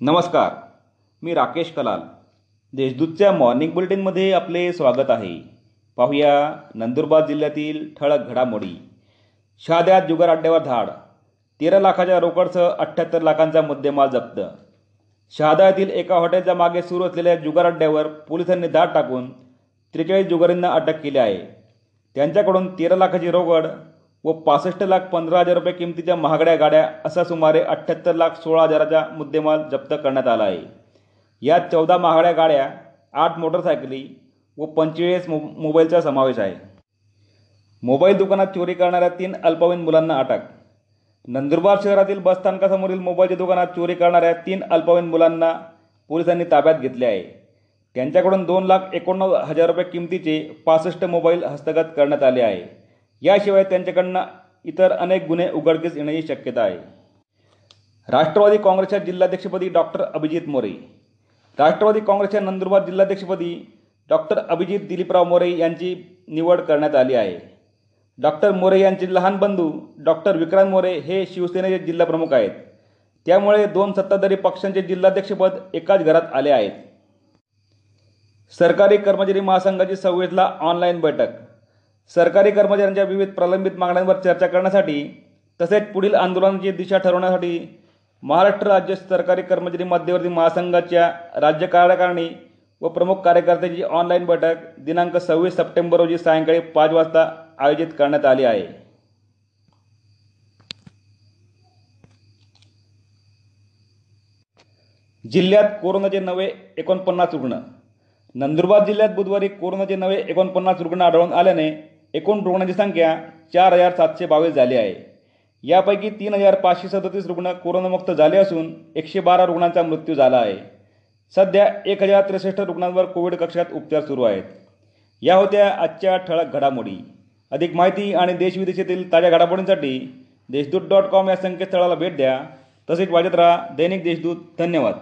नमस्कार मी राकेश कलाल. देशदूतच्या मॉर्निंग बुलेटिनमध्ये आपले स्वागत आहे. पाहूया नंदुरबार जिल्ह्यातील ठळक घडामोडी. शहाद्यात जुगार अड्ड्यावर धाड. तेरा लाखाच्या रोकडसह अठ्ठ्याहत्तर लाखांचा मुद्देमाल जप्त. शहादा येथील एका हॉटेलच्या मागे सुरू असलेल्या जुगार अड्ड्यावर पोलिसांनी धाड टाकून त्रेचाळीस जुगारींना अटक केली आहे. त्यांच्याकडून तेरा लाखाची रोकड व पासष्ट लाख पंधरा हजार रुपये किमतीच्या महागड्या गाड्या असा सुमारे अठ्ठ्याहत्तर लाख सोळा हजाराचा मुद्देमाल जप्त करण्यात आला आहे. यात चौदा महागड्या गाड्या आठ मोटरसायकली व पंचेचाळीस मो मोबाईलचा समावेश आहे. मोबाईल दुकानात चोरी करणाऱ्या तीन अल्पवयीन मुलांना अटक. नंदुरबार शहरातील बसस्थानकासमोरील मोबाईलच्या दुकानात चोरी करणाऱ्या तीन अल्पवयीन मुलांना पोलिसांनी ताब्यात घेतले आहे. त्यांच्याकडून दोन लाख एकोणनव्वद हजार रुपये किमतीचे पासष्ट मोबाईल हस्तगत करण्यात आले आहे. याशिवाय त्यांच्याकडनं इतर अनेक गुन्हे उघडकीस येण्याची शक्यता आहे. राष्ट्रवादी काँग्रेसच्या जिल्हाध्यक्षपदी डॉक्टर अभिजित मोरे राष्ट्रवादी काँग्रेसच्या नंदुरबार जिल्हाध्यक्षपदी डॉक्टर अभिजित दिलीपराव मोरे यांची निवड करण्यात आली आहे. डॉक्टर मोरे यांचे लहान बंधू डॉक्टर विक्रांत मोरे हे शिवसेनेचे जिल्हाप्रमुख आहेत. त्यामुळे दोन सत्ताधारी पक्षांचे जिल्हाध्यक्षपद एकाच घरात आले आहेत. सरकारी कर्मचारी महासंघाची सव्वीसला ऑनलाईन बैठक सरकारी कर्मचाऱ्यांच्या विविध प्रलंबित मागण्यांवर चर्चा करण्यासाठी तसेच पुढील आंदोलनाची दिशा ठरवण्यासाठी महाराष्ट्र राज्य सरकारी कर्मचारी मध्यवर्ती महासंघाच्या राज्य कार्यकारिणी व प्रमुख कार्यकर्त्यांची ऑनलाईन बैठक दिनांक सव्वीस सप्टेंबर रोजी सायंकाळी पाच वाजता आयोजित करण्यात आली आहे. जिल्ह्यात कोरोनाचे नवे एकोणपन्नास रुग्ण. नंदुरबार जिल्ह्यात बुधवारी कोरोनाचे नवे एकोणपन्नास रुग्ण आढळून आल्याने एकूण रुग्णांची संख्या चार हजार सातशे बावीस झाली आहे. यापैकी तीन हजार पाचशे सदतीस रुग्ण कोरोनामुक्त झाले असून एकशे बारा रुग्णांचा मृत्यू झाला आहे. सध्या एक हजार त्रेसष्ट रुग्णांवर कोविड कक्षात उपचार सुरू आहेत. या होत्या आजच्या ठळक घडामोडी. अधिक माहिती आणि देशविदेशातील ताज्या घडामोडींसाठी देशदूत डॉट कॉम या संकेतस्थळाला भेट द्या. तसेच वाजत राहा दैनिक देशदूत. धन्यवाद.